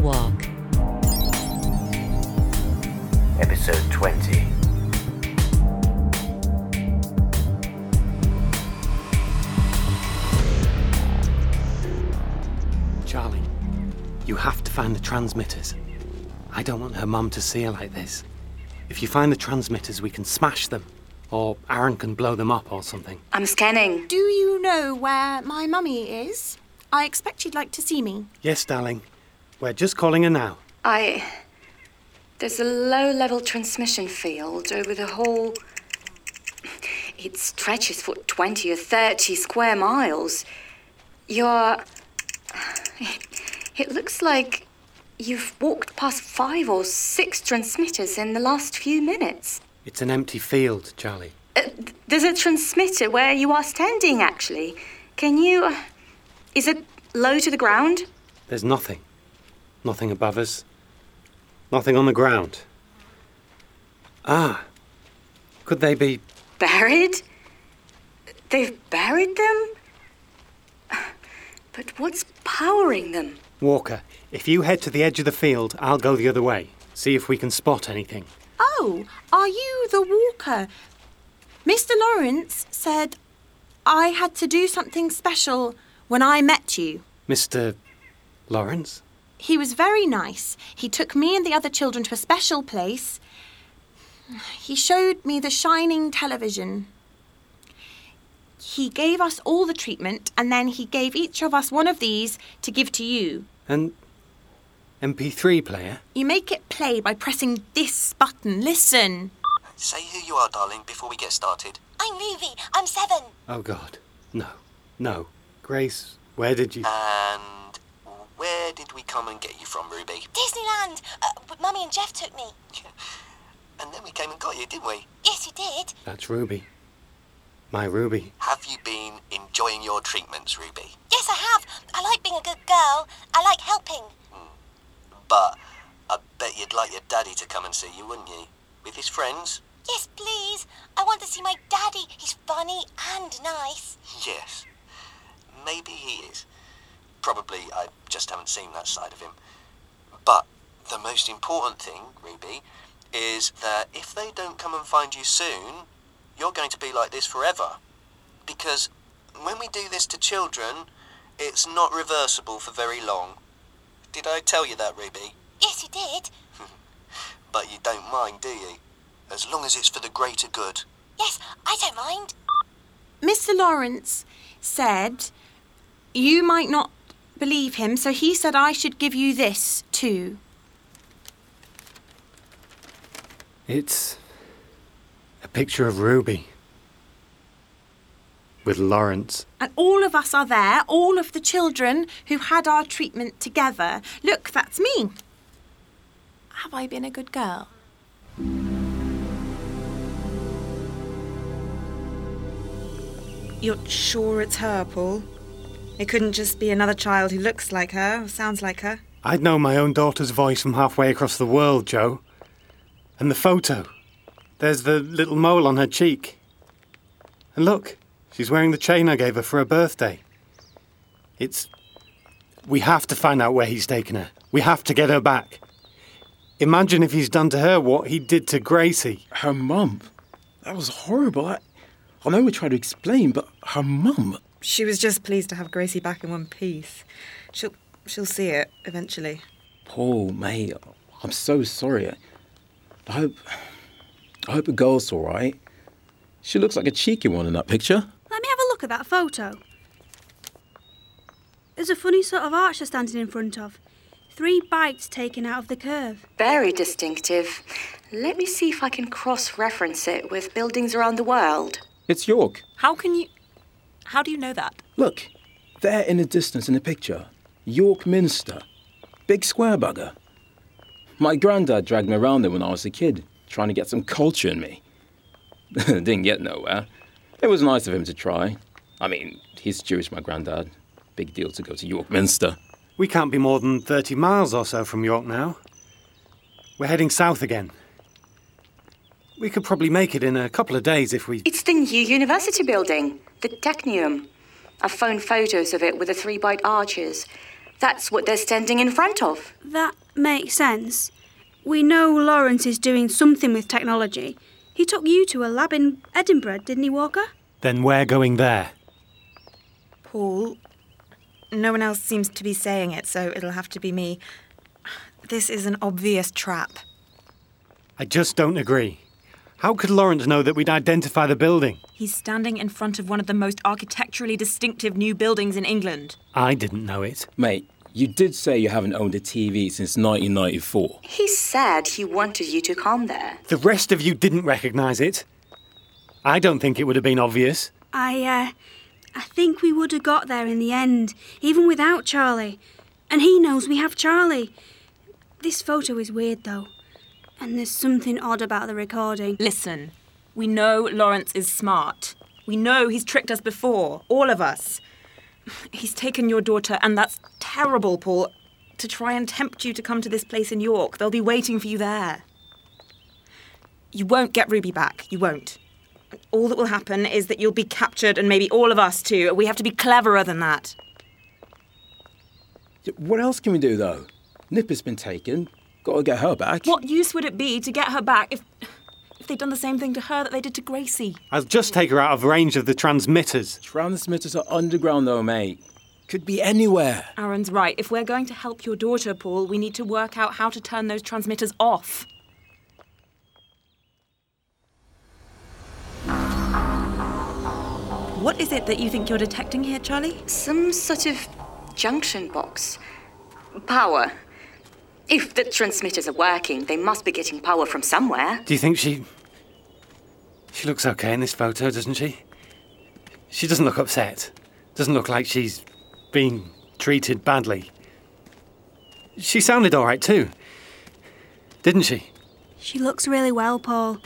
Walk. Episode 20. Charlie, you have to find the transmitters. I don't want her mum to see her like this. If you find the transmitters, we can smash them. Or Aaron can blow them up or something. I'm scanning. Do you know where my mummy is? I expect she'd like to see me. Yes, darling. We're just calling her now. I. There's a low level transmission field over the whole. It stretches for 20 or 30 square miles. You're. It looks like you've walked past five or six transmitters in the last few minutes. It's an empty field, Charlie. Uh, there's a transmitter where you are standing, actually. Can you. uh, Is it low to the ground? There's nothing. Nothing above us. Nothing on the ground. Ah. Could they be. Buried? They've buried them? But what's powering them? Walker, if you head to the edge of the field, I'll go the other way. See if we can spot anything. Oh, are you the walker? Mr. Lawrence said I had to do something special when I met you. Mr. Lawrence? He was very nice. He took me and the other children to a special place. He showed me the shining television. He gave us all the treatment and then he gave each of us one of these to give to you. An MP3 player? You make it play by pressing this button. Listen. Say who you are, darling, before we get started. I'm Ruby. I'm seven. Oh, God. No. No. Grace, where did you. And where did we come and get you from, Ruby? Disneyland. Uh, Mummy and Jeff took me. And then we came and got you, didn't we? Yes, you did. That's Ruby. My Ruby. Have you been enjoying your treatments, Ruby? Yes, I have. I like being a good girl. I like helping. But I bet you'd like your daddy to come and see you, wouldn't you? With his friends? Yes, please. I want to see my daddy. He's funny and nice. Yes. Maybe he is. Probably I just haven't seen that side of him. But the most important thing, Ruby, is that if they don't come and find you soon, you're going to be like this forever. Because when we do this to children, it's not reversible for very long. Did I tell you that, Ruby? Yes, you did. But you don't mind, do you? As long as it's for the greater good. Yes, I don't mind. Mr. Lawrence said you might not believe him, so he said I should give you this too. It's. a picture of Ruby. With Lawrence. And all of us are there, all of the children who had our treatment together. Look, that's me. Have I been a good girl? You're sure it's her, Paul? It couldn't just be another child who looks like her or sounds like her. I'd know my own daughter's voice from halfway across the world, Joe. And the photo. There's the little mole on her cheek. And look, she's wearing the chain I gave her for her birthday. It's. We have to find out where he's taken her. We have to get her back. Imagine if he's done to her what he did to Gracie. Her mum? That was horrible. I, I know we tried to explain, but her mum? She was just pleased to have Gracie back in one piece. She'll she'll see it eventually. Paul, mate, I'm so sorry. I hope. I hope the girl's all right. She looks like a cheeky one in that picture. Let me have a look at that photo. There's a funny sort of arch they're standing in front of. Three bites taken out of the curve. Very distinctive. Let me see if I can cross reference it with buildings around the world. It's York. How can you. How do you know that? Look, there in the distance in the picture. York Minster. Big square bugger. My granddad dragged me around there when I was a kid, trying to get some culture in me. Didn't get nowhere. It was nice of him to try. I mean, he's Jewish, my granddad. Big deal to go to York Minster. We can't be more than 30 miles or so from York now. We're heading south again. We could probably make it in a couple of days if we. It's the new university building, the Technium. I've phoned photos of it with the three bite arches. That's what they're standing in front of. That makes sense. We know Lawrence is doing something with technology. He took you to a lab in Edinburgh, didn't he, Walker? Then we're going there. Paul, no one else seems to be saying it, so it'll have to be me. This is an obvious trap. I just don't agree. How could Lawrence know that we'd identify the building? He's standing in front of one of the most architecturally distinctive new buildings in England. I didn't know it. Mate, you did say you haven't owned a TV since 1994. He said he wanted you to come there. The rest of you didn't recognise it. I don't think it would have been obvious. I, uh, I think we would have got there in the end, even without Charlie. And he knows we have Charlie. This photo is weird, though. And there's something odd about the recording. Listen, we know Lawrence is smart. We know he's tricked us before, all of us. He's taken your daughter, and that's terrible, Paul, to try and tempt you to come to this place in York. They'll be waiting for you there. You won't get Ruby back. You won't. All that will happen is that you'll be captured, and maybe all of us too. We have to be cleverer than that. What else can we do, though? Nipper's been taken. Gotta get her back. What use would it be to get her back if, if they'd done the same thing to her that they did to Gracie? I'll just take her out of range of the transmitters. Transmitters are underground, though, mate. Could be anywhere. Aaron's right. If we're going to help your daughter, Paul, we need to work out how to turn those transmitters off. What is it that you think you're detecting here, Charlie? Some sort of junction box. Power. If the transmitters are working, they must be getting power from somewhere. Do you think she. She looks okay in this photo, doesn't she? She doesn't look upset. Doesn't look like she's been treated badly. She sounded alright too. Didn't she? She looks really well, Paul.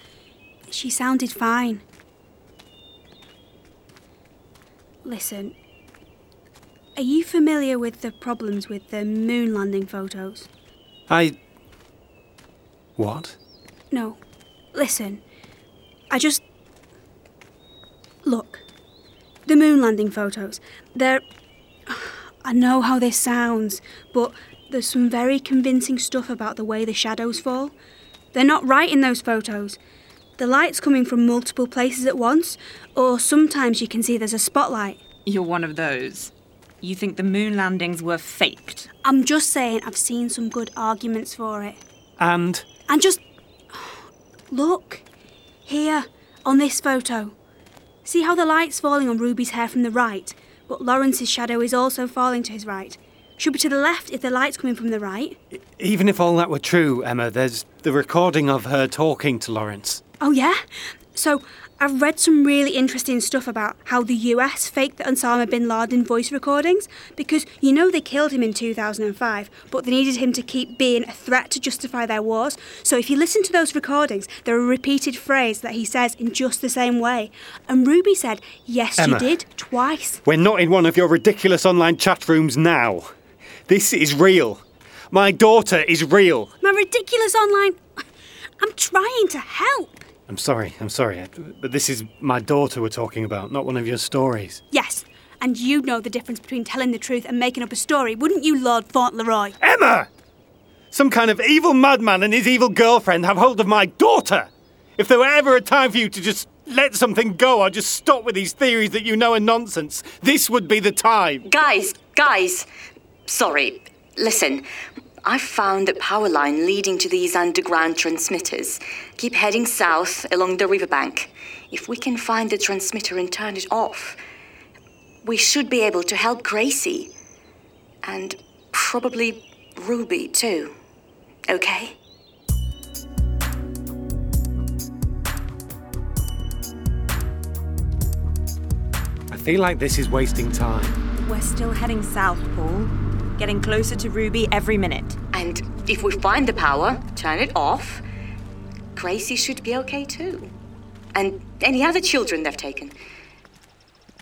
She sounded fine. Listen, are you familiar with the problems with the moon landing photos? I. What? No. Listen, I just. Look. The moon landing photos. They're. I know how this sounds, but there's some very convincing stuff about the way the shadows fall. They're not right in those photos. The light's coming from multiple places at once, or sometimes you can see there's a spotlight. You're one of those. You think the moon landings were faked? I'm just saying I've seen some good arguments for it. And. And just. Look. Here, on this photo. See how the light's falling on Ruby's hair from the right, but Lawrence's shadow is also falling to his right. Should be to the left if the light's coming from the right. Even if all that were true, Emma, there's the recording of her talking to Lawrence. Oh, yeah? So, I've read some really interesting stuff about how the US faked the Osama bin Laden voice recordings because you know they killed him in 2005, but they needed him to keep being a threat to justify their wars. So if you listen to those recordings, there are a repeated phrase that he says in just the same way. And Ruby said, Yes, Emma. you did, twice. We're not in one of your ridiculous online chat rooms now. This is real. My daughter is real. My ridiculous online. I'm trying to help. I'm sorry, I'm sorry, but this is my daughter we're talking about, not one of your stories. Yes, and you know the difference between telling the truth and making up a story, wouldn't you, Lord Fauntleroy? Emma! Some kind of evil madman and his evil girlfriend have hold of my daughter! If there were ever a time for you to just let something go or just stop with these theories that you know are nonsense, this would be the time. Guys, guys. Sorry. Listen. I've found a power line leading to these underground transmitters. Keep heading south along the riverbank. If we can find the transmitter and turn it off, we should be able to help Gracie. And probably Ruby, too. Okay? I feel like this is wasting time. We're still heading south, Paul. Getting closer to Ruby every minute. And if we find the power, turn it off, Gracie should be okay too. And any other children they've taken.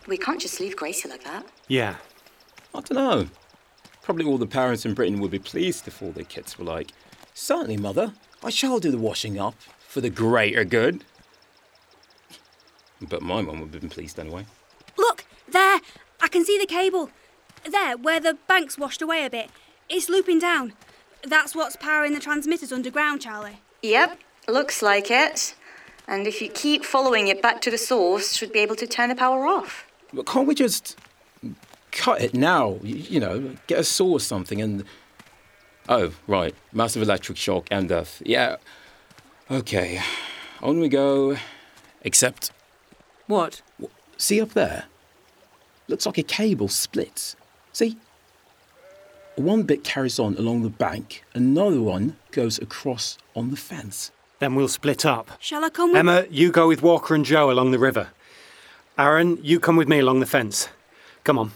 We can't just leave Gracie like that. Yeah. I don't know. Probably all the parents in Britain would be pleased if all their kids were like, Certainly, mother. I shall do the washing up for the greater good. But my mum would have been pleased anyway. Look, there! I can see the cable. There, where the bank's washed away a bit. It's looping down. That's what's powering the transmitters underground, Charlie. Yep, looks like it. And if you keep following it back to the source, should be able to turn the power off. But can't we just cut it now? Y- You know, get a saw or something and. Oh, right. Massive electric shock and death. Yeah. Okay. On we go. Except, What? see up there? Looks like a cable splits. See? One bit carries on along the bank, another one goes across on the fence. Then we'll split up. Shall I come with Emma, you go with Walker and Joe along the river. Aaron, you come with me along the fence. Come on.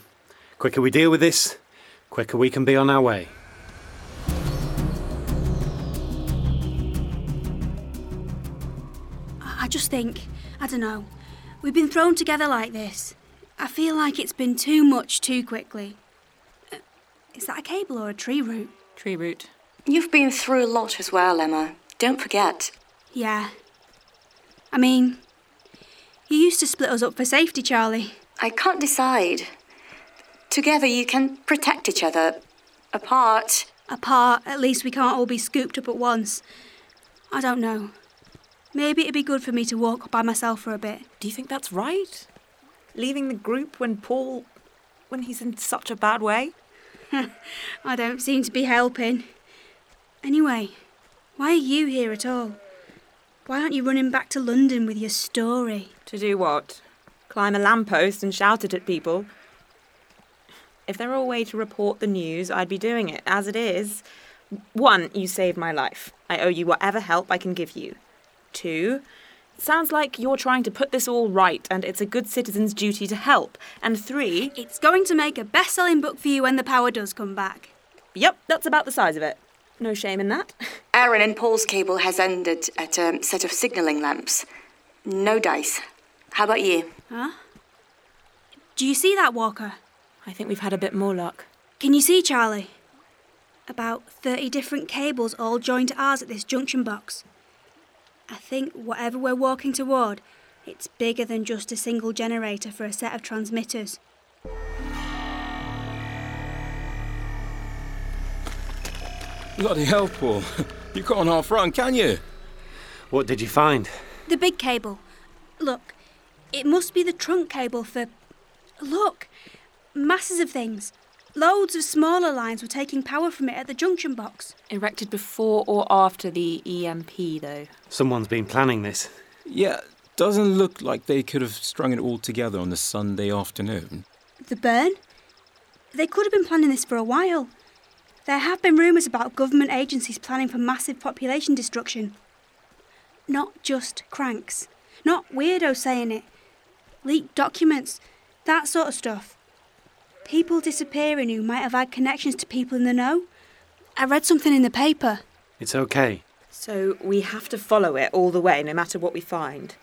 Quicker we deal with this, quicker we can be on our way. I just think, I don't know, we've been thrown together like this. I feel like it's been too much too quickly. Is that a cable or a tree root? Tree root. You've been through a lot as well, Emma. Don't forget. Yeah. I mean, you used to split us up for safety, Charlie. I can't decide. Together you can protect each other. Apart, Apart, at least we can't all be scooped up at once. I don't know. Maybe it'd be good for me to walk by myself for a bit. Do you think that's right? Leaving the group when Paul. when he's in such a bad way? I don't seem to be helping. Anyway, why are you here at all? Why aren't you running back to London with your story? To do what? Climb a lamppost and shout it at people? If there were a way to report the news, I'd be doing it. As it is, one, you saved my life. I owe you whatever help I can give you. Two, sounds like you're trying to put this all right and it's a good citizen's duty to help. And three, It's going to make a best selling book for you when the power does come back. yep, that's about the size of it. No shame in that. Aaron and Paul's cable has ended at a set of signalling lamps. No dice. How about you? Huh? Do you see that, Walker? I think we've had a bit more luck. Can you see, Charlie? About 30 different cables all joined to ours at this junction box. I think whatever we're walking toward, it's bigger than just a single generator for a set of transmitters. Bloody hell, Paul. You can't half run, can you? What did you find? The big cable. Look, it must be the trunk cable for. Look! Masses of things. Loads of smaller lines were taking power from it at the junction box. Erected before or after the EMP, though. Someone's been planning this. Yeah, doesn't look like they could have strung it all together on a Sunday afternoon. The burn? They could have been planning this for a while. There have been rumours about government agencies planning for massive population destruction. Not just cranks. Not weirdos saying it. Leaked documents. That sort of stuff. People disappearing who might have had connections to people in the know. I read something in the paper. It's okay. So we have to follow it all the way, no matter what we find.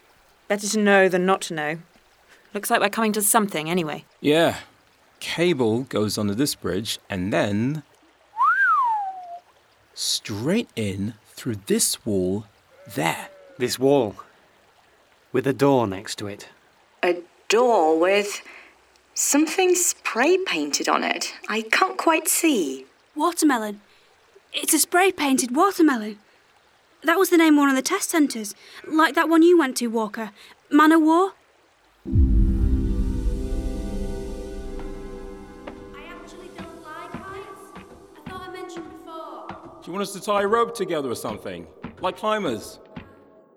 Better to know than not to know. Looks like we're coming to something anyway. Yeah. Cable goes under this bridge and then. straight in through this wall there. This wall. With a door next to it. A door with something spray painted on it. I can't quite see. Watermelon. It's a spray painted watermelon. That was the name of one of the test centres, like that one you went to, Walker. Man o' War. I actually don't like heights. I thought I mentioned before. Do you want us to tie a rope together or something? Like climbers?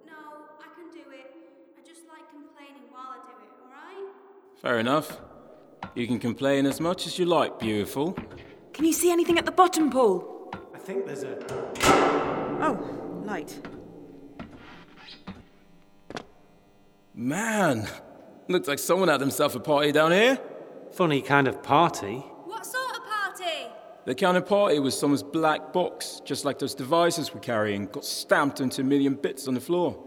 No, I can do it. I just like complaining while I do it, alright? Fair enough. You can complain as much as you like, beautiful. Can you see anything at the bottom, Paul? I think there's a. Oh, light. Man, looks like someone had himself a party down here. Funny kind of party. What sort of party? The kind of party was someone's black box, just like those devices we're carrying, got stamped into a million bits on the floor.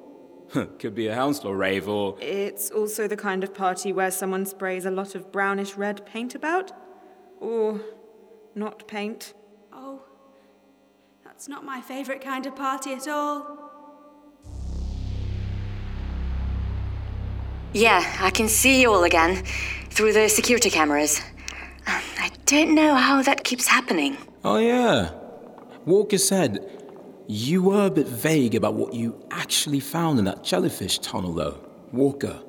Could be a Hounslow rave or. It's also the kind of party where someone sprays a lot of brownish red paint about. Or not paint. Oh, that's not my favourite kind of party at all. Yeah, I can see you all again through the security cameras. Um, I don't know how that keeps happening. Oh, yeah. Walker said you were a bit vague about what you actually found in that jellyfish tunnel, though. Walker.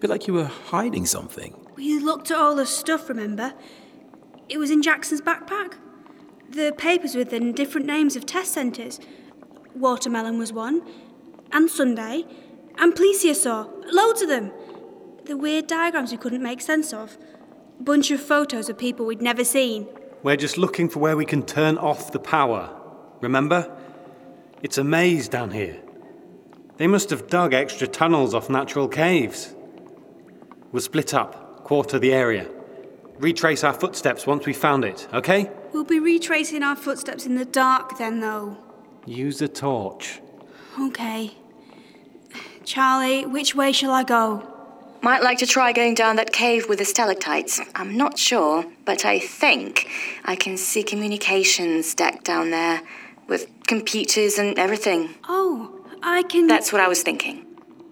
Bit like you were hiding something. We looked at all the stuff, remember? It was in Jackson's backpack. The papers with the different names of test centres. Watermelon was one, and Sunday, and plesiosaur. Loads of them. The weird diagrams we couldn't make sense of. Bunch of photos of people we'd never seen. We're just looking for where we can turn off the power. Remember? It's a maze down here. They must have dug extra tunnels off natural caves. We'll split up, quarter the area. Retrace our footsteps once we've found it, okay? We'll be retracing our footsteps in the dark then, though. Use a torch. Okay. Charlie, which way shall I go? Might like to try going down that cave with the stalactites. I'm not sure, but I think I can see communications deck down there with computers and everything. Oh, I can. That's what I was thinking.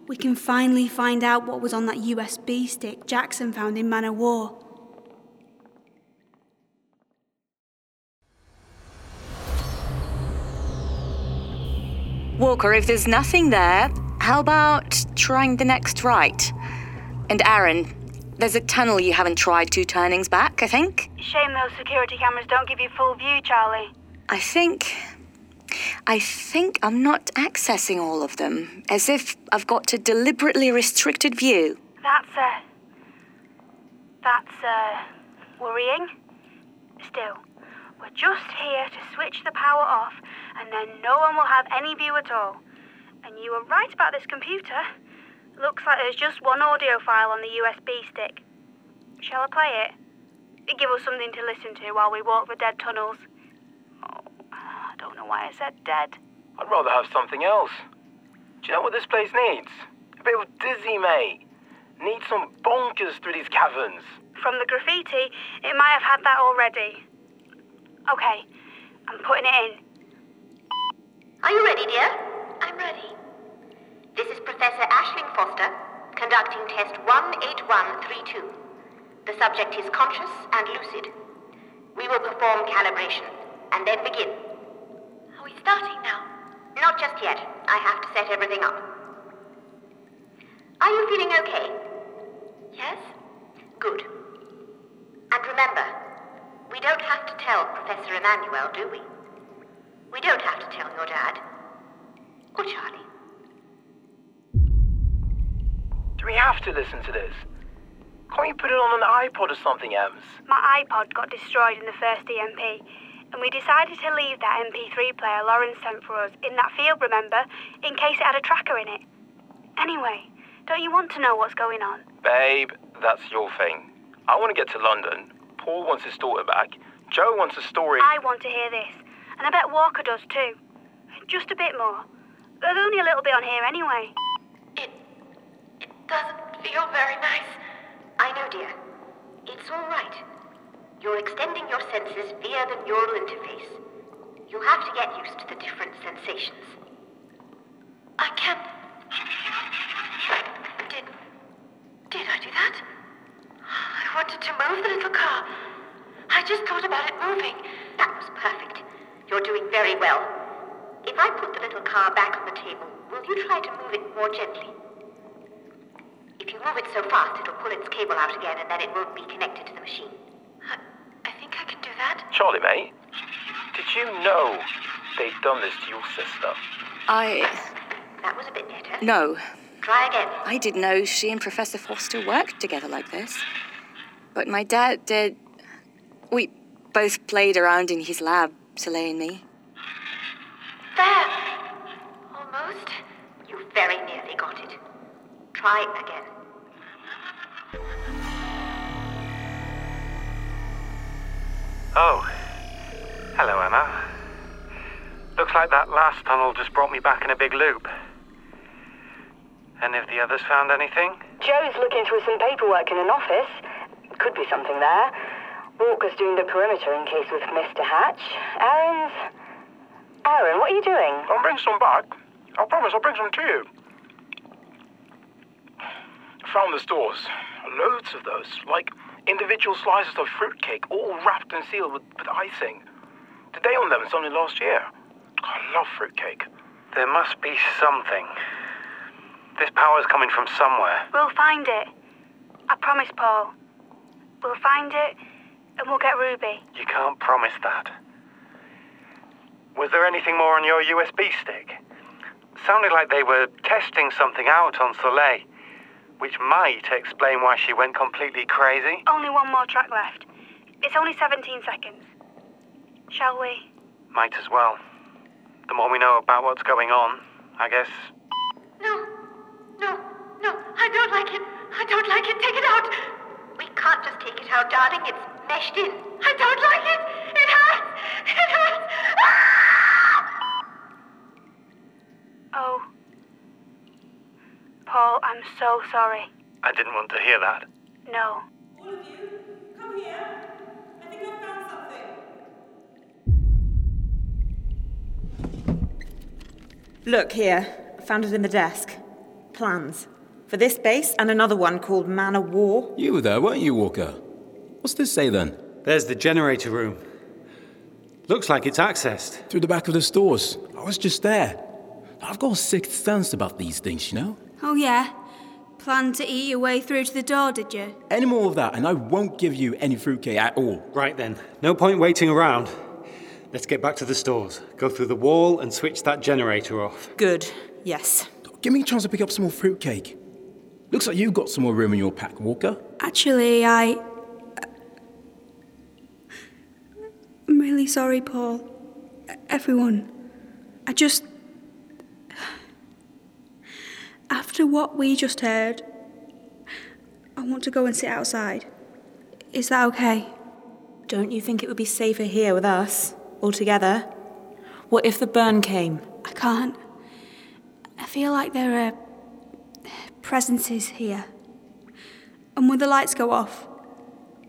We can finally find out what was on that USB stick Jackson found in Man of War. Walker, if there's nothing there, how about trying the next right? And Aaron, there's a tunnel you haven't tried two turnings back, I think. Shame those security cameras don't give you full view, Charlie. I think. I think I'm not accessing all of them, as if I've got a deliberately restricted view. That's, uh. That's, uh. worrying. Still, we're just here to switch the power off, and then no one will have any view at all. And you were right about this computer. Looks like there's just one audio file on the USB stick. Shall I play it? It give us something to listen to while we walk the dead tunnels. I don't know why I said dead. I'd rather have something else. Do you know what this place needs? A bit of Dizzee, mate. Needs some bonkers through these caverns. From the graffiti, it might have had that already. Okay, I'm putting it in. Are you ready, dear? I'm ready. This is Professor Ashling Foster, conducting test 18132. The subject is conscious and lucid. We will perform calibration and then begin. Are we starting now? Not just yet. I have to set everything up. Are you feeling okay? Yes? Good. And remember, we don't have to tell Professor Emmanuel, do we? We don't have to tell your dad. Or Charlie. Do we have to listen to this? Can't you put it on an iPod or something, Ems? My iPod got destroyed in the first EMP, and we decided to leave that MP3 player Lawrence sent for us in that field, remember, in case it had a tracker in it. Anyway, don't you want to know what's going on? Babe, that's your thing. I want to get to London. Paul wants his daughter back. Joe wants a story. I want to hear this, and I bet Walker does too. Just a bit more. There's only a little bit on here anyway. It. it doesn't feel very nice. I know, dear. It's all right. You're extending your senses via the neural interface. You'll have to get used to the different sensations. I can't. Did. Did I do that? I wanted to move the little car. I just thought about it moving. That was perfect. You're doing very well. If I put the little car back on the table, will you try to move it more gently? If you move it so fast, it'll pull its cable out again and then it won't be connected to the machine. I, I think I can do that. Charlie, mate, did you know they've done this to your sister? I. That was a bit better. No. Try again. I didn't know she and Professor Foster worked together like this. But my dad did. We both played around in his lab, Soleil and me. There. Almost. You very nearly got it. Try again. Oh. Hello, Emma. Looks like that last tunnel just brought me back in a big loop. Any of the others found anything? Joe's looking through some paperwork in an office. Could be something there. Walker's doing the perimeter in case with Mr. Hatch. Aaron's. Aaron, what are you doing? I'll bring some back. I promise I'll bring some to you. I Found the stores. Loads of those. Like Individual slices of fruitcake, all wrapped and sealed with, with icing. The day on them is only last year. I love fruitcake. There must be something. This power's coming from somewhere. We'll find it. I promise, Paul. We'll find it and we'll get Ruby. You can't promise that. Was there anything more on your USB stick? Sounded like they were testing something out on Soleil, which might explain why she went completely crazy. Only one more track left. It's only 17 seconds. Shall we? Might as well. The more we know about what's going on, I guess. No, no, no. I don't like it. I don't like it. Take it out. We can't just take it out, darling. It's meshed in. I don't like it. It hurts. It hurts. Ah! Oh. Paul, I'm so sorry. I didn't want to hear that. No. Look here. I found it in the desk. Plans. For this base and another one called Man of War. You were there, weren't you, Walker? What's this say then? There's the generator room. Looks like it's accessed. Through the back of the stores. I was just there. I've got a sixth sense about these things, you know? Oh, yeah? Planned to eat your way through to the door, did you? Any more of that, and I won't give you any fruitcake at all. Right then. No point waiting around. Let's get back to the stores. Go through the wall and switch that generator off. Good. Yes. Give me a chance to pick up some more fruitcake. Looks like you've got some more room in your pack, Walker. Actually, I. Uh, I'm really sorry, Paul. Everyone. I just. After what we just heard, I want to go and sit outside. Is that okay? Don't you think it would be safer here with us, all together? What if the burn came? I can't. I feel like there are presences here. And when the lights go off,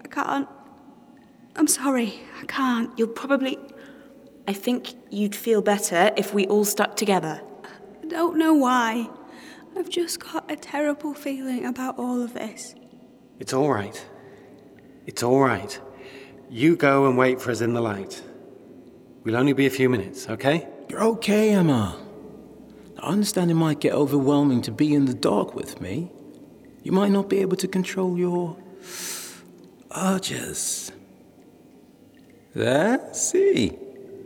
I can't. I'm sorry, I can't. You'll probably. I think you'd feel better if we all stuck together. I don't know why. I've just got a terrible feeling about all of this. It's all right. It's all right. You go and wait for us in the light. We'll only be a few minutes, okay? You're okay, Emma. I understand it might get overwhelming to be in the dark with me. You might not be able to control your urges. There, see,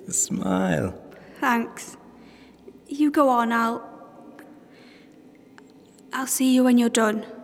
a smile. Thanks. You go on, I'll. I'll see you when you're done.